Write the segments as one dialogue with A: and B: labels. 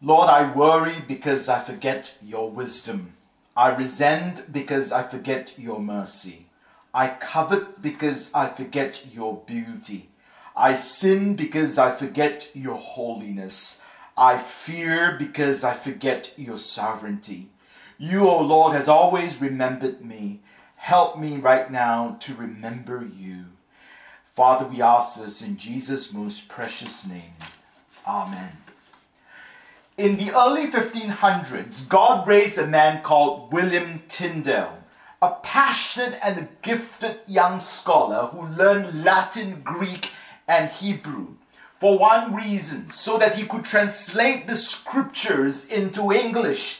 A: Lord, I worry because I forget your wisdom. I resent because I forget your mercy. I covet because I forget your beauty. I sin because I forget your holiness. I fear because I forget your sovereignty. You, O Lord, has always remembered me. Help me right now to remember you. Father, we ask this in Jesus' most precious name. Amen. In the early 1500s, God raised a man called William Tyndale, a passionate and gifted young scholar who learned Latin, Greek, and Hebrew for one reason, so that he could translate the scriptures into English.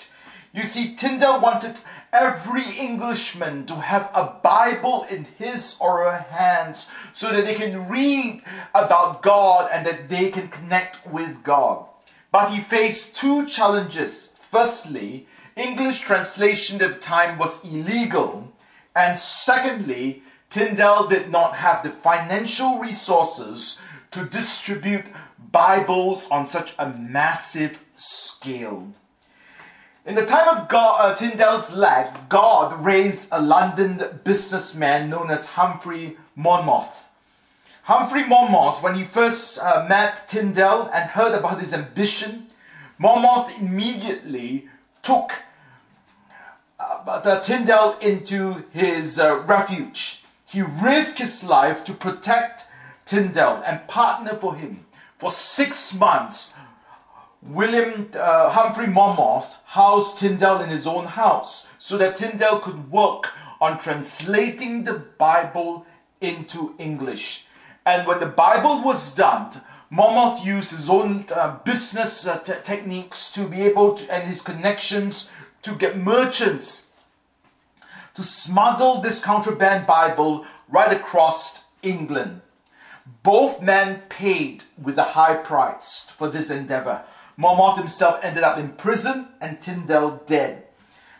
A: You see, Tyndale wanted every Englishman to have a Bible in his or her hands so that they can read about God and that they can connect with God. But he faced two challenges. Firstly, English translation at the time was illegal. And secondly, Tyndale did not have the financial resources to distribute Bibles on such a massive scale. In the time of God, uh, Tyndale's life, God raised a London businessman known as Humphrey Monmouth. Humphrey Monmouth, when he first uh, met Tyndale and heard about his ambition, Monmouth immediately took uh, Tyndale into his uh, refuge. He risked his life to protect Tyndale and partner for him. For six months, William uh, Humphrey Monmouth housed Tyndale in his own house so that Tyndale could work on translating the Bible into English. And when the Bible was done, Monmouth used his own uh, business uh, te- techniques to be able to, and his connections to get merchants to smuggle this contraband Bible right across England. Both men paid with a high price for this endeavor. Monmouth himself ended up in prison and Tyndale dead.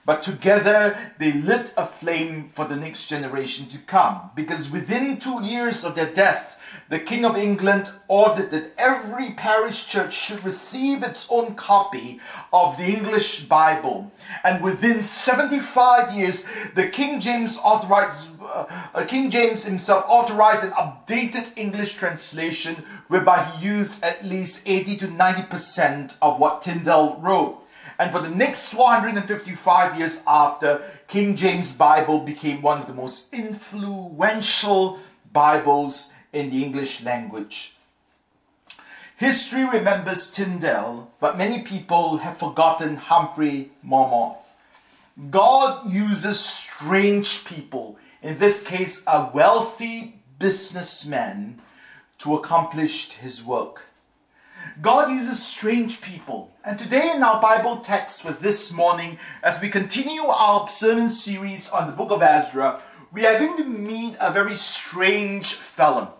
A: But together they lit a flame for the next generation to come. Because within two years of their death, the King of England ordered that every parish church should receive its own copy of the English Bible. And within 75 years, the King James authorized, uh, King James himself authorized an updated English translation whereby he used at least 80 to 90% of what Tyndale wrote. And for the next 455 years after, King James Bible became one of the most influential Bibles in the English language. History remembers Tyndale, but many people have forgotten Humphrey Monmouth. God uses strange people, in this case, a wealthy businessman, to accomplish his work. God uses strange people. And today in our Bible text for this morning, as we continue our sermon series on the book of Ezra, we are going to meet a very strange fellow.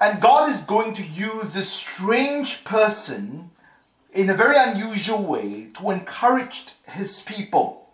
A: And God is going to use this strange person in a very unusual way to encourage his people.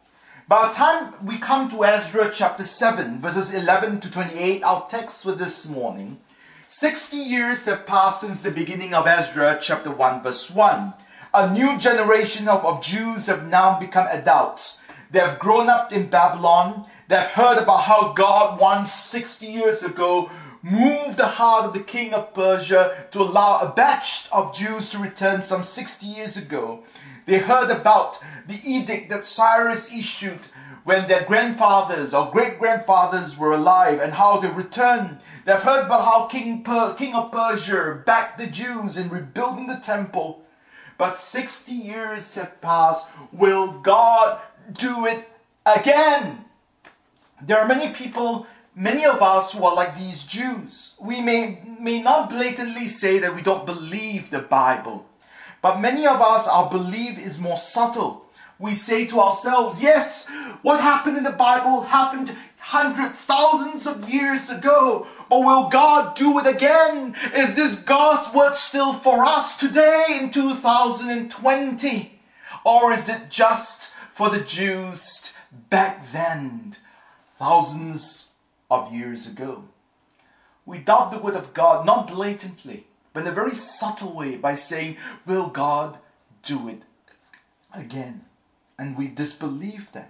A: By the time we come to Ezra chapter 7, verses 11 to 28, our text for this morning, 60 years have passed since the beginning of Ezra chapter 1, verse 1. A new generation of, of Jews have now become adults. They have grown up in Babylon. They have heard about how God once 60 years ago moved the heart of the king of Persia to allow a batch of Jews to return some 60 years ago. They heard about the edict that Cyrus issued when their grandfathers or great grandfathers were alive and how they returned. They've heard about how King, per- King of Persia backed the Jews in rebuilding the temple. But 60 years have passed. Will God do it again? There are many people many of us who are like these Jews, we may, may not blatantly say that we don't believe the Bible, but many of us, our belief is more subtle. We say to ourselves, yes, what happened in the Bible happened hundreds, thousands of years ago, but will God do it again? Is this God's word still for us today in 2020? Or is it just for the Jews back then, thousands of years ago. We doubt the word of God not blatantly, but in a very subtle way by saying, Will God do it again? And we disbelieve them.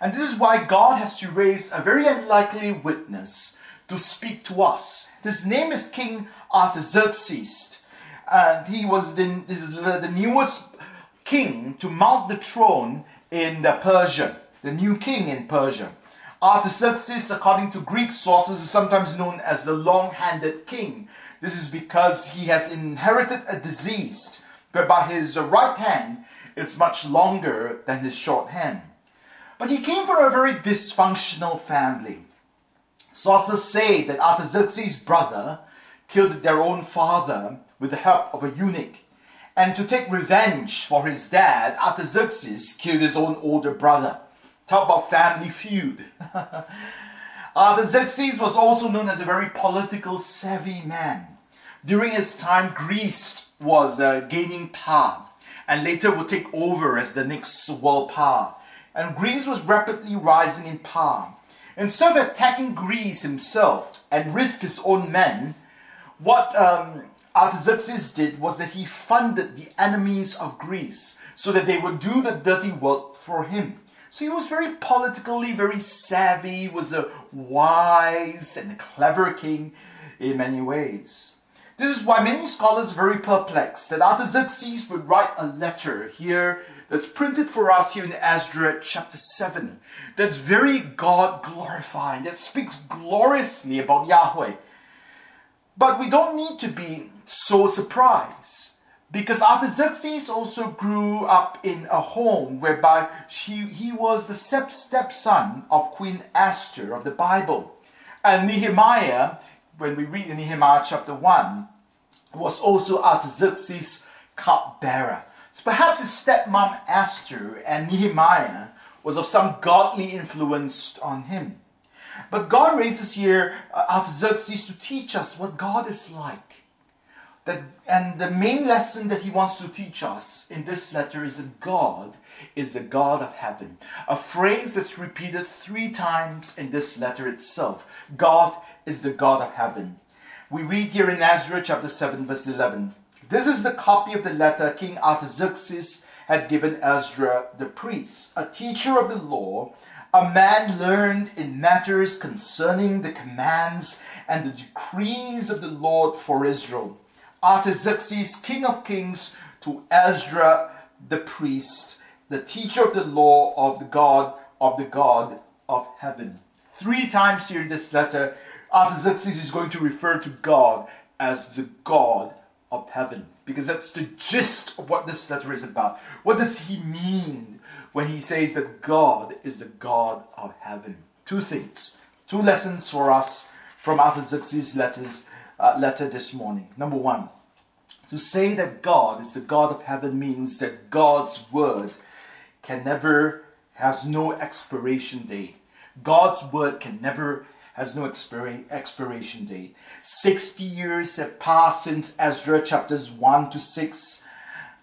A: And this is why God has to raise a very unlikely witness to speak to us. His name is King Artaxerxes, and he was the, this is the newest king to mount the throne in the Persia, the new king in Persia. Artaxerxes, according to Greek sources, is sometimes known as the long-handed king. This is because he has inherited a disease whereby his right hand is much longer than his short hand. But he came from a very dysfunctional family. Sources say that Artaxerxes' brother killed their own father with the help of a eunuch. And to take revenge for his dad, Artaxerxes killed his own older brother. Talk about family feud. Artaxerxes was also known as a very political savvy man. During his time, Greece was uh, gaining power and later would take over as the next world power. And Greece was rapidly rising in power. Instead of attacking Greece himself and risk his own men, what um, Artaxerxes did was that he funded the enemies of Greece so that they would do the dirty work for him. So he was very politically very savvy, was a wise and clever king in many ways. This is why many scholars are very perplexed that Artaxerxes would write a letter here that's printed for us here in Ezra chapter 7 that's very God glorifying, that speaks gloriously about Yahweh. But we don't need to be so surprised because Artaxerxes also grew up in a home whereby she, he was the stepson of Queen Esther of the Bible. And Nehemiah when we read in Nehemiah chapter 1, was also Artaxerxes' cupbearer. So perhaps his stepmom Esther and Nehemiah was of some godly influence on him. But God raises here uh, Artaxerxes to teach us what God is like. That, and the main lesson that he wants to teach us in this letter is that God is the God of heaven. A phrase that's repeated three times in this letter itself. God is the God of heaven. We read here in Ezra chapter 7, verse 11. This is the copy of the letter King Artaxerxes had given Ezra the priest, a teacher of the law, a man learned in matters concerning the commands and the decrees of the Lord for Israel. Artaxerxes, king of kings, to Ezra the priest, the teacher of the law of the God of the God of heaven. Three times here in this letter, Artaxerxes is going to refer to God as the God of heaven because that's the gist of what this letter is about. What does he mean when he says that God is the God of heaven? Two things, two lessons for us from Artaxerxes' letters, uh, letter this morning. Number one, to say that God is the God of heaven means that God's word can never, has no expiration date. God's word can never has no expiration date. 60 years have passed since Ezra chapters 1 to 6.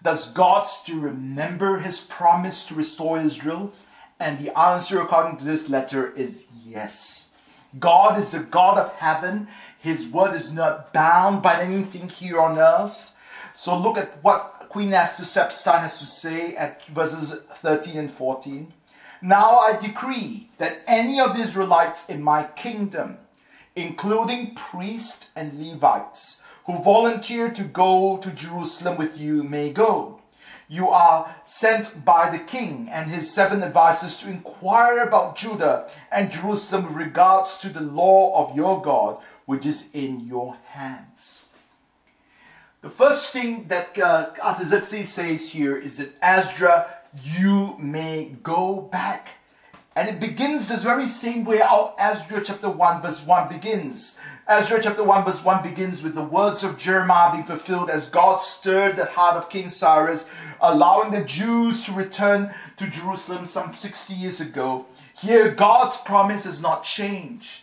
A: Does God still remember his promise to restore Israel? And the answer, according to this letter, is yes. God is the God of heaven. His word is not bound by anything here on earth. So look at what Queen Esther's stepson has to say at verses 13 and 14. Now I decree that any of the Israelites in my kingdom, including priests and Levites, who volunteer to go to Jerusalem with you may go. You are sent by the king and his seven advisers to inquire about Judah and Jerusalem with regards to the law of your God, which is in your hands. The first thing that uh, Artaxerxes says here is that Ezra you may go back. And it begins this very same way how Ezra chapter 1 verse 1 begins. Ezra chapter 1 verse 1 begins with the words of Jeremiah being fulfilled as God stirred the heart of King Cyrus, allowing the Jews to return to Jerusalem some 60 years ago. Here, God's promise has not changed.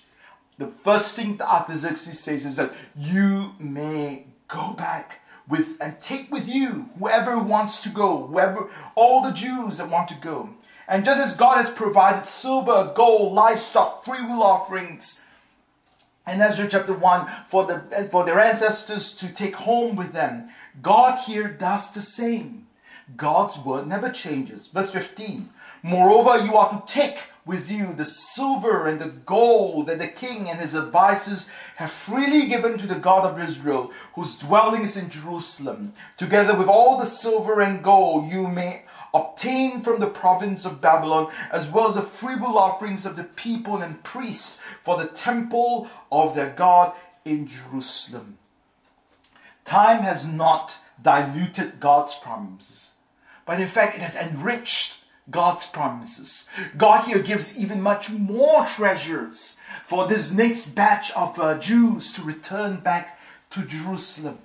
A: The first thing that Artaxerxes says is that you may go back with and take with you whoever wants to go, whoever all the Jews that want to go. And just as God has provided silver, gold, livestock, free will offerings, in Ezra chapter 1 for, the, for their ancestors to take home with them. God here does the same. God's word never changes. Verse 15 Moreover, you are to take with you the silver and the gold that the king and his advisers have freely given to the God of Israel, whose dwelling is in Jerusalem. Together with all the silver and gold you may obtain from the province of Babylon, as well as the freewill offerings of the people and priests for the temple of their God in Jerusalem. Time has not diluted God's promises, but in fact, it has enriched God's promises. God here gives even much more treasures for this next batch of uh, Jews to return back to Jerusalem.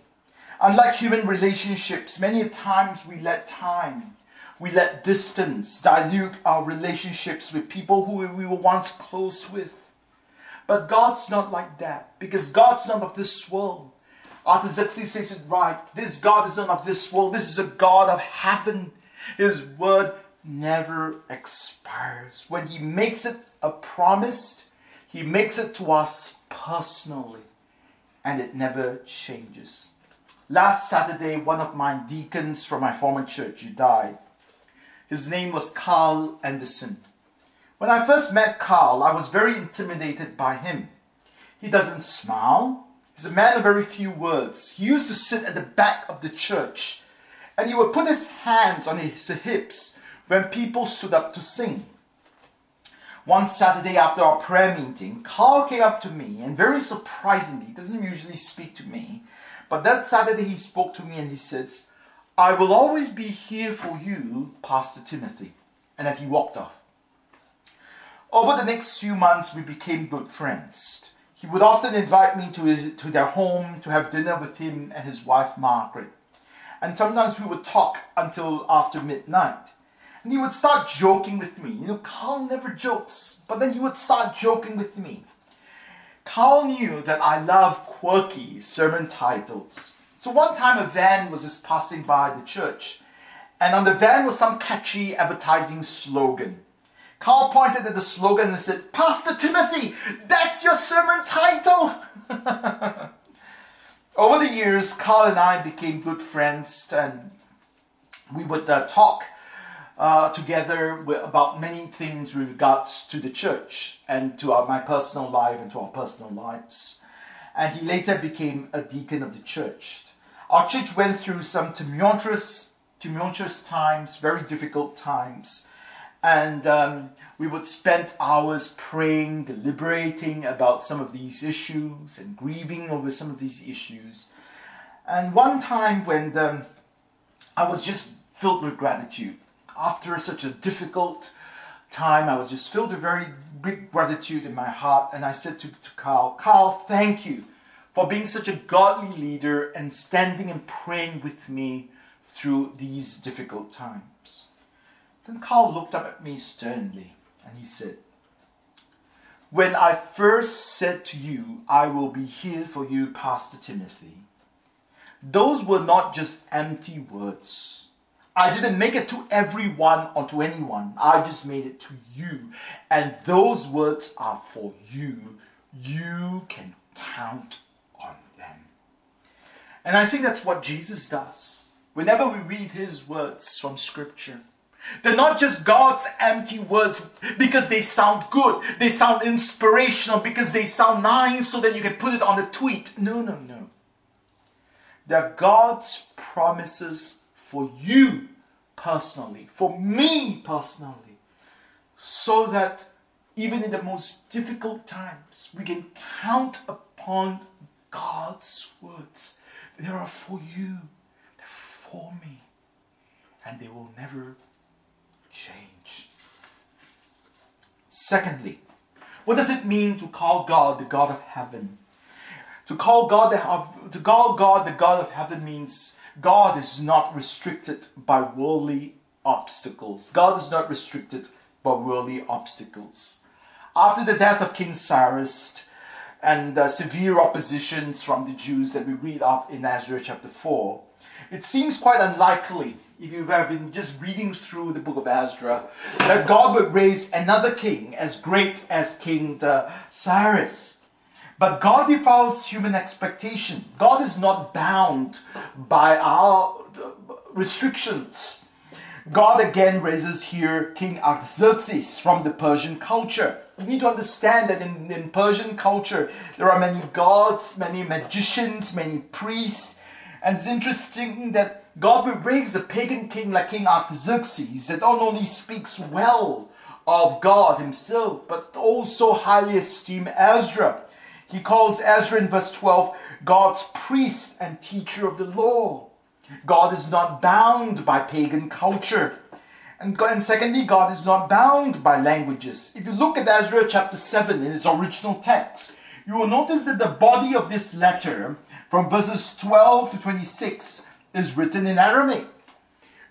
A: Unlike human relationships, many times we let time, we let distance dilute our relationships with people who we were once close with. But God's not like that because God's not of this world. Artaxerxes says it right. This God is not of this world. This is a God of heaven. His word never expires. When He makes it a promise, He makes it to us personally, and it never changes. Last Saturday, one of my deacons from my former church he died. His name was Carl Anderson. When I first met Carl, I was very intimidated by him. He doesn't smile. He's a man of very few words. He used to sit at the back of the church and he would put his hands on his hips when people stood up to sing. One Saturday after our prayer meeting, Carl came up to me and very surprisingly, he doesn't usually speak to me, but that Saturday he spoke to me and he says, I will always be here for you, Pastor Timothy. And then he walked off. Over the next few months, we became good friends. He would often invite me to, his, to their home to have dinner with him and his wife Margaret. And sometimes we would talk until after midnight. And he would start joking with me. You know, Carl never jokes, but then he would start joking with me. Carl knew that I love quirky sermon titles. So one time a van was just passing by the church, and on the van was some catchy advertising slogan. Carl pointed at the slogan and said, Pastor Timothy, that's your sermon title! Over the years, Carl and I became good friends, and we would uh, talk uh, together with, about many things with regards to the church and to our, my personal life and to our personal lives. And he later became a deacon of the church. Our church went through some tumultuous, tumultuous times, very difficult times. And um, we would spend hours praying, deliberating about some of these issues and grieving over some of these issues. And one time when the, I was just filled with gratitude, after such a difficult time, I was just filled with very big gratitude in my heart. And I said to, to Carl, Carl, thank you for being such a godly leader and standing and praying with me through these difficult times. Then Carl looked up at me sternly and he said, When I first said to you, I will be here for you, Pastor Timothy, those were not just empty words I didn't make it to everyone or to anyone. I just made it to you. And those words are for you. You can count on them. And I think that's what Jesus does. Whenever we read his words from Scripture, they're not just God's empty words because they sound good, they sound inspirational, because they sound nice so that you can put it on a tweet. No, no, no. They're God's promises for you personally, for me personally, so that even in the most difficult times, we can count upon God's words. They are for you, they're for me, and they will never change. Secondly, what does it mean to call God the God of heaven? To call God the, to call God the God of heaven means God is not restricted by worldly obstacles. God is not restricted by worldly obstacles. After the death of King Cyrus and uh, severe oppositions from the Jews that we read of in Ezra chapter 4, it seems quite unlikely, if you have been just reading through the book of Ezra, that God would raise another king as great as King Cyrus. But God defies human expectation. God is not bound by our restrictions. God again raises here King Artaxerxes from the Persian culture. You need to understand that in, in Persian culture, there are many gods, many magicians, many priests. And it's interesting that God will raise a pagan king like King Artaxerxes that not only speaks well of God himself, but also highly esteem Ezra. He calls Ezra in verse 12 God's priest and teacher of the law. God is not bound by pagan culture. And, and secondly, God is not bound by languages. If you look at Ezra chapter 7 in its original text, you will notice that the body of this letter, from verses 12 to 26, is written in Aramaic.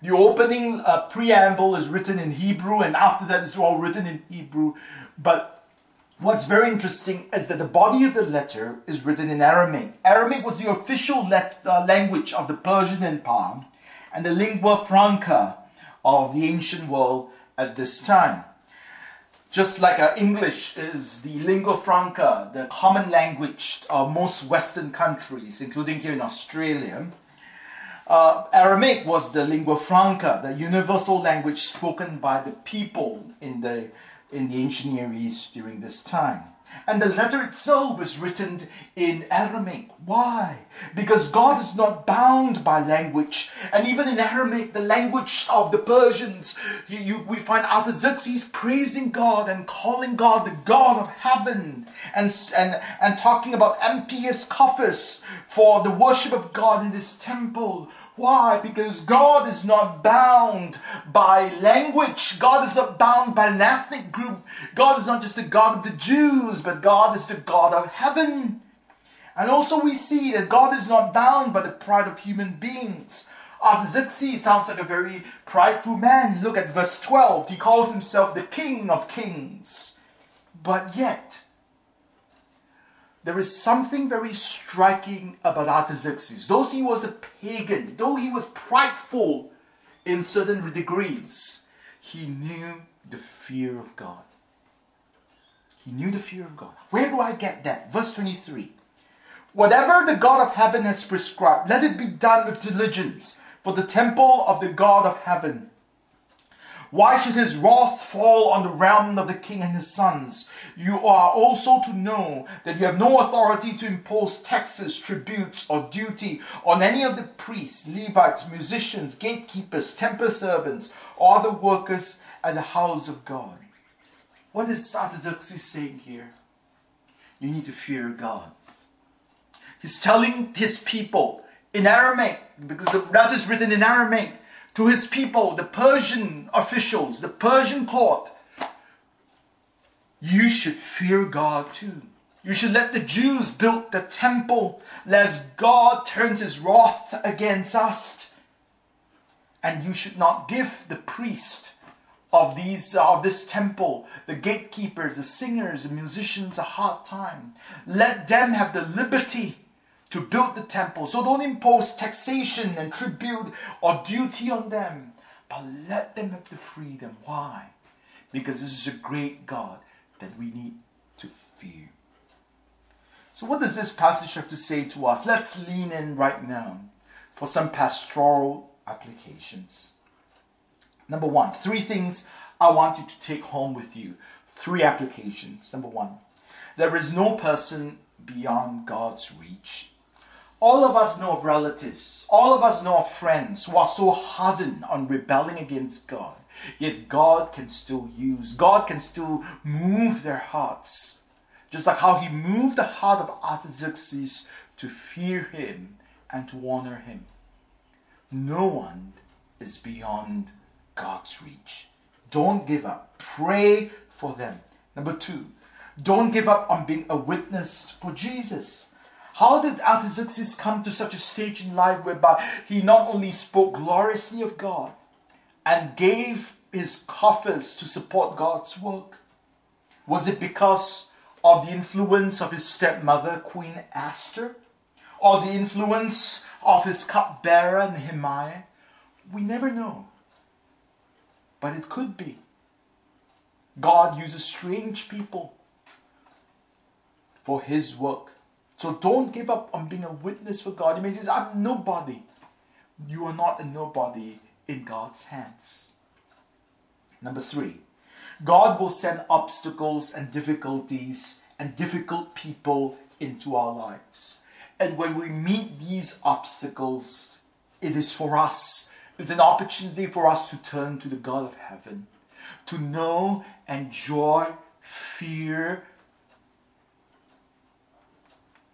A: The opening uh, preamble is written in Hebrew, and after that, it's all written in Hebrew. But what's very interesting is that the body of the letter is written in Aramaic. Aramaic was the official let, uh, language of the Persian Empire and the lingua franca of the ancient world at this time. Just like uh, English is the lingua franca, the common language of most Western countries, including here in Australia, uh, Aramaic was the lingua franca, the universal language spoken by the people in the, in the ancient Near East during this time. And the letter itself is written in Aramaic. Why? Because God is not bound by language. And even in Aramaic, the language of the Persians, you, you, we find Artaxerxes praising God and calling God the God of heaven and, and, and talking about emptiest coffers for the worship of God in this temple. Why? Because God is not bound by language. God is not bound by an ethnic group. God is not just the God of the Jews, but God is the God of heaven. And also we see that God is not bound by the pride of human beings. Ah, Artaxerxes sounds like a very prideful man. Look at verse 12. He calls himself the King of Kings. But yet, there is something very striking about Artaxerxes. Though he was a pagan, though he was prideful in certain degrees, he knew the fear of God. He knew the fear of God. Where do I get that? Verse 23. Whatever the God of heaven has prescribed, let it be done with diligence for the temple of the God of heaven. Why should his wrath fall on the realm of the king and his sons? You are also to know that you have no authority to impose taxes, tributes, or duty on any of the priests, Levites, musicians, gatekeepers, temple servants, or other workers at the house of God. What is Artaxerxes saying here? You need to fear God. He's telling his people in Aramaic, because that is written in Aramaic, to his people, the Persian officials, the Persian court, you should fear God too. You should let the Jews build the temple, lest God turns his wrath against us. And you should not give the priest of these of this temple, the gatekeepers, the singers, the musicians a hard time. Let them have the liberty to build the temple. So don't impose taxation and tribute or duty on them, but let them have the freedom. Why? Because this is a great God that we need to fear. So, what does this passage have to say to us? Let's lean in right now for some pastoral applications. Number one, three things I want you to take home with you. Three applications. Number one, there is no person beyond God's reach. All of us know relatives, all of us know friends who are so hardened on rebelling against God. Yet God can still use, God can still move their hearts. Just like how he moved the heart of Artaxerxes to fear him and to honor him. No one is beyond God's reach. Don't give up. Pray for them. Number two, don't give up on being a witness for Jesus. How did Artaxerxes come to such a stage in life whereby he not only spoke gloriously of God and gave his coffers to support God's work? Was it because of the influence of his stepmother, Queen Esther? Or the influence of his cupbearer, Nehemiah? We never know. But it could be. God uses strange people for His work. So don't give up on being a witness for God. You may say, I'm nobody. You are not a nobody in God's hands. Number three, God will send obstacles and difficulties and difficult people into our lives. And when we meet these obstacles, it is for us, it's an opportunity for us to turn to the God of heaven, to know, enjoy, fear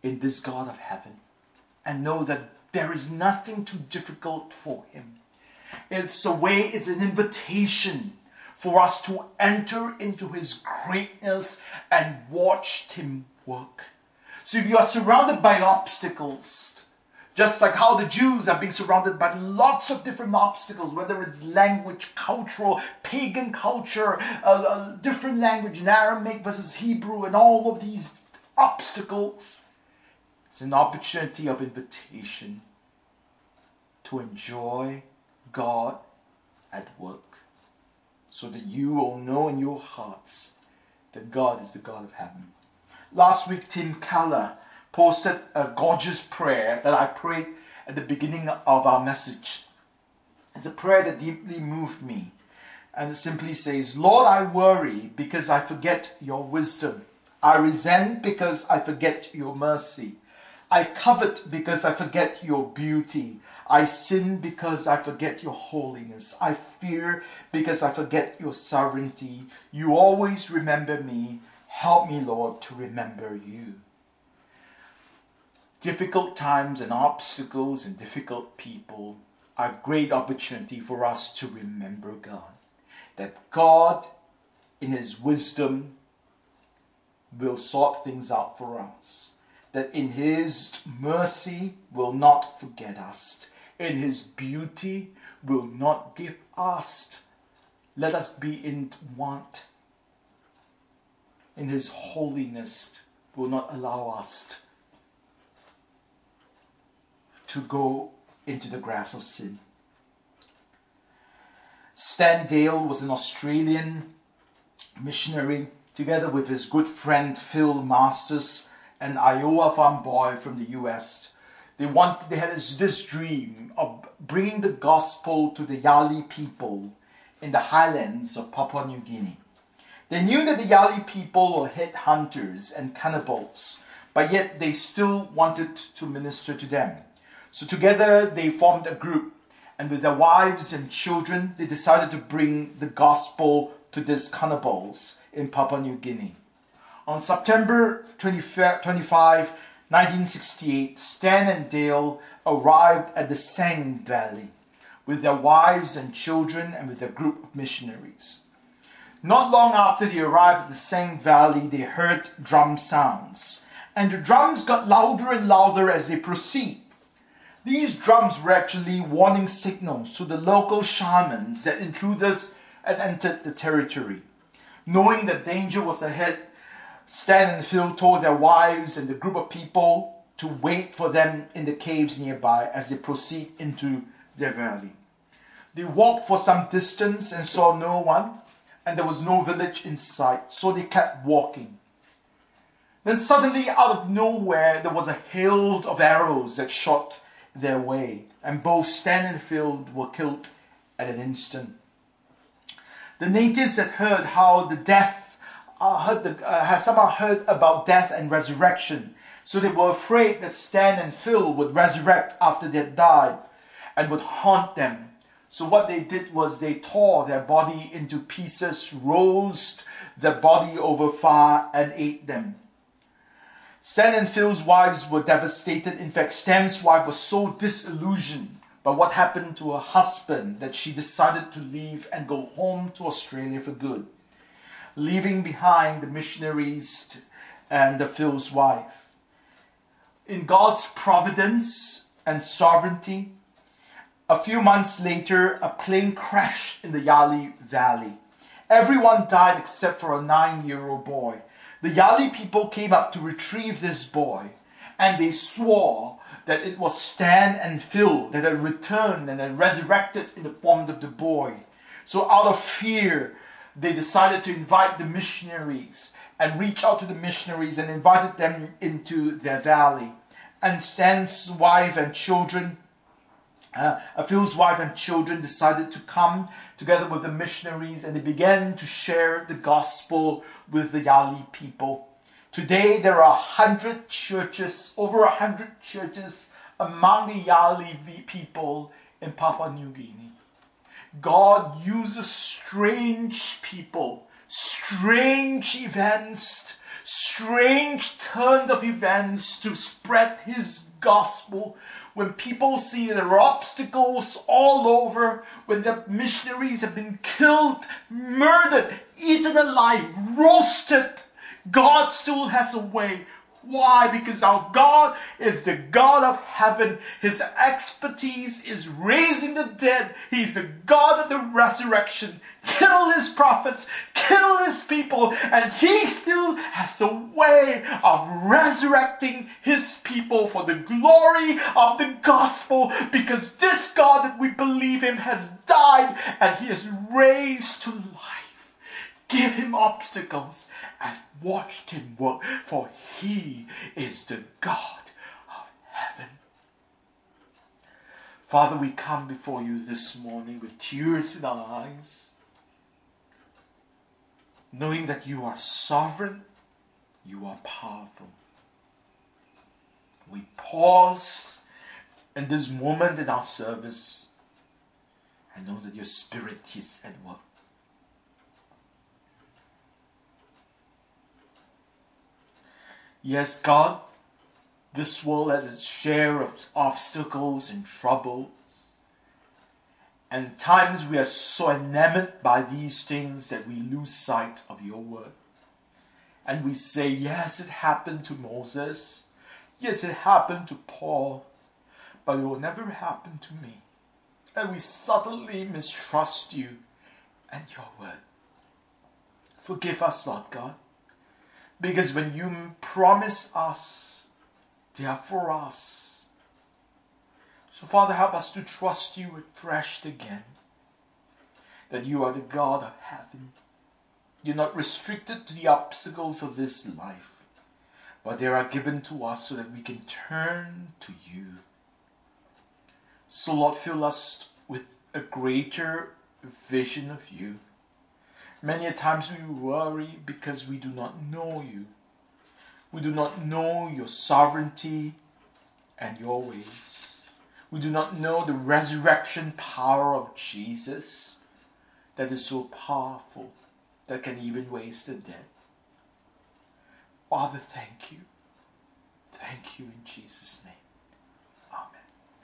A: in this God of heaven, and know that there is nothing too difficult for Him. It's a way, it's an invitation for us to enter into His greatness and watch Him work. So if you are surrounded by obstacles, just like how the Jews are being surrounded by lots of different obstacles, whether it's language, cultural, pagan culture, uh, uh, different language in Aramaic versus Hebrew, and all of these obstacles, it's an opportunity of invitation to enjoy God at work so that you will know in your hearts that God is the God of heaven. Last week, Tim Keller posted a gorgeous prayer that I prayed at the beginning of our message. It's a prayer that deeply moved me. And it simply says, Lord, I worry because I forget your wisdom. I resent because I forget your mercy. I covet because I forget your beauty. I sin because I forget your holiness. I fear because I forget your sovereignty. You always remember me. Help me, Lord, to remember you. Difficult times and obstacles and difficult people are a great opportunity for us to remember God. That God, in His wisdom, will sort things out for us. That in His mercy will not forget us. In His beauty will not give us. Let us be in want in His holiness will not allow us to go into the grass of sin. Stan Dale was an Australian missionary together with his good friend Phil Masters, an Iowa farm boy from the US. They want they had this dream of bringing the gospel to the Yali people in the highlands of Papua New Guinea. They knew that the Yali people were headhunters and cannibals, but yet they still wanted to minister to them. So together they formed a group, and with their wives and children, they decided to bring the gospel to these cannibals in Papua New Guinea. On September 25, 1968, Stan and Dale arrived at the Seng Valley with their wives and children and with a group of missionaries. Not long after they arrived at the Seng Valley, they heard drum sounds, and the drums got louder and louder as they proceed. These drums were actually warning signals to the local shamans that intruders had entered the territory. Knowing that danger was ahead, Stan and Phil told their wives and the group of people to wait for them in the caves nearby as they proceed into their valley. They walked for some distance and saw no one and there was no village in sight, so they kept walking. Then suddenly, out of nowhere, there was a hail of arrows that shot their way, and both Stan and Phil were killed at an instant. The natives had heard how the death, uh, heard the, uh, had somehow heard about death and resurrection, so they were afraid that Stan and Phil would resurrect after they had died and would haunt them so what they did was they tore their body into pieces, roast their body over fire, and ate them. Stan and Phil's wives were devastated. In fact, Stan's wife was so disillusioned by what happened to her husband that she decided to leave and go home to Australia for good, leaving behind the missionaries and the Phil's wife. In God's providence and sovereignty, a few months later, a plane crashed in the Yali Valley. Everyone died except for a nine year old boy. The Yali people came up to retrieve this boy, and they swore that it was Stan and Phil that had returned and had resurrected in the form of the boy. So, out of fear, they decided to invite the missionaries and reach out to the missionaries and invited them into their valley. And Stan's wife and children, uh, Phil's wife and children decided to come together with the missionaries and they began to share the gospel with the Yali people. Today there are a hundred churches, over a hundred churches among the Yali people in Papua New Guinea. God uses strange people, strange events, strange turns of events to spread His gospel. When people see there are obstacles all over, when the missionaries have been killed, murdered, eaten alive, roasted, God still has a way why? Because our God is the God of heaven. His expertise is raising the dead. He's the God of the resurrection. Kill his prophets, kill his people, and he still has a way of resurrecting his people for the glory of the gospel. Because this God that we believe in has died and he is raised to life. Give him obstacles and watched him work, for he is the God of heaven. Father, we come before you this morning with tears in our eyes, knowing that you are sovereign, you are powerful. We pause in this moment in our service and know that your spirit is at work. Yes, God, this world has its share of obstacles and troubles. And times we are so enamored by these things that we lose sight of your word. And we say, yes, it happened to Moses. Yes, it happened to Paul. But it will never happen to me. And we subtly mistrust you and your word. Forgive us, Lord God. Because when you promise us, they are for us. So, Father, help us to trust you refreshed again. That you are the God of heaven. You're not restricted to the obstacles of this life, but they are given to us so that we can turn to you. So, Lord, fill us with a greater vision of you Many a times we worry because we do not know you. We do not know your sovereignty and your ways. We do not know the resurrection power of Jesus that is so powerful that can even raise the dead. Father, thank you. Thank you in Jesus' name.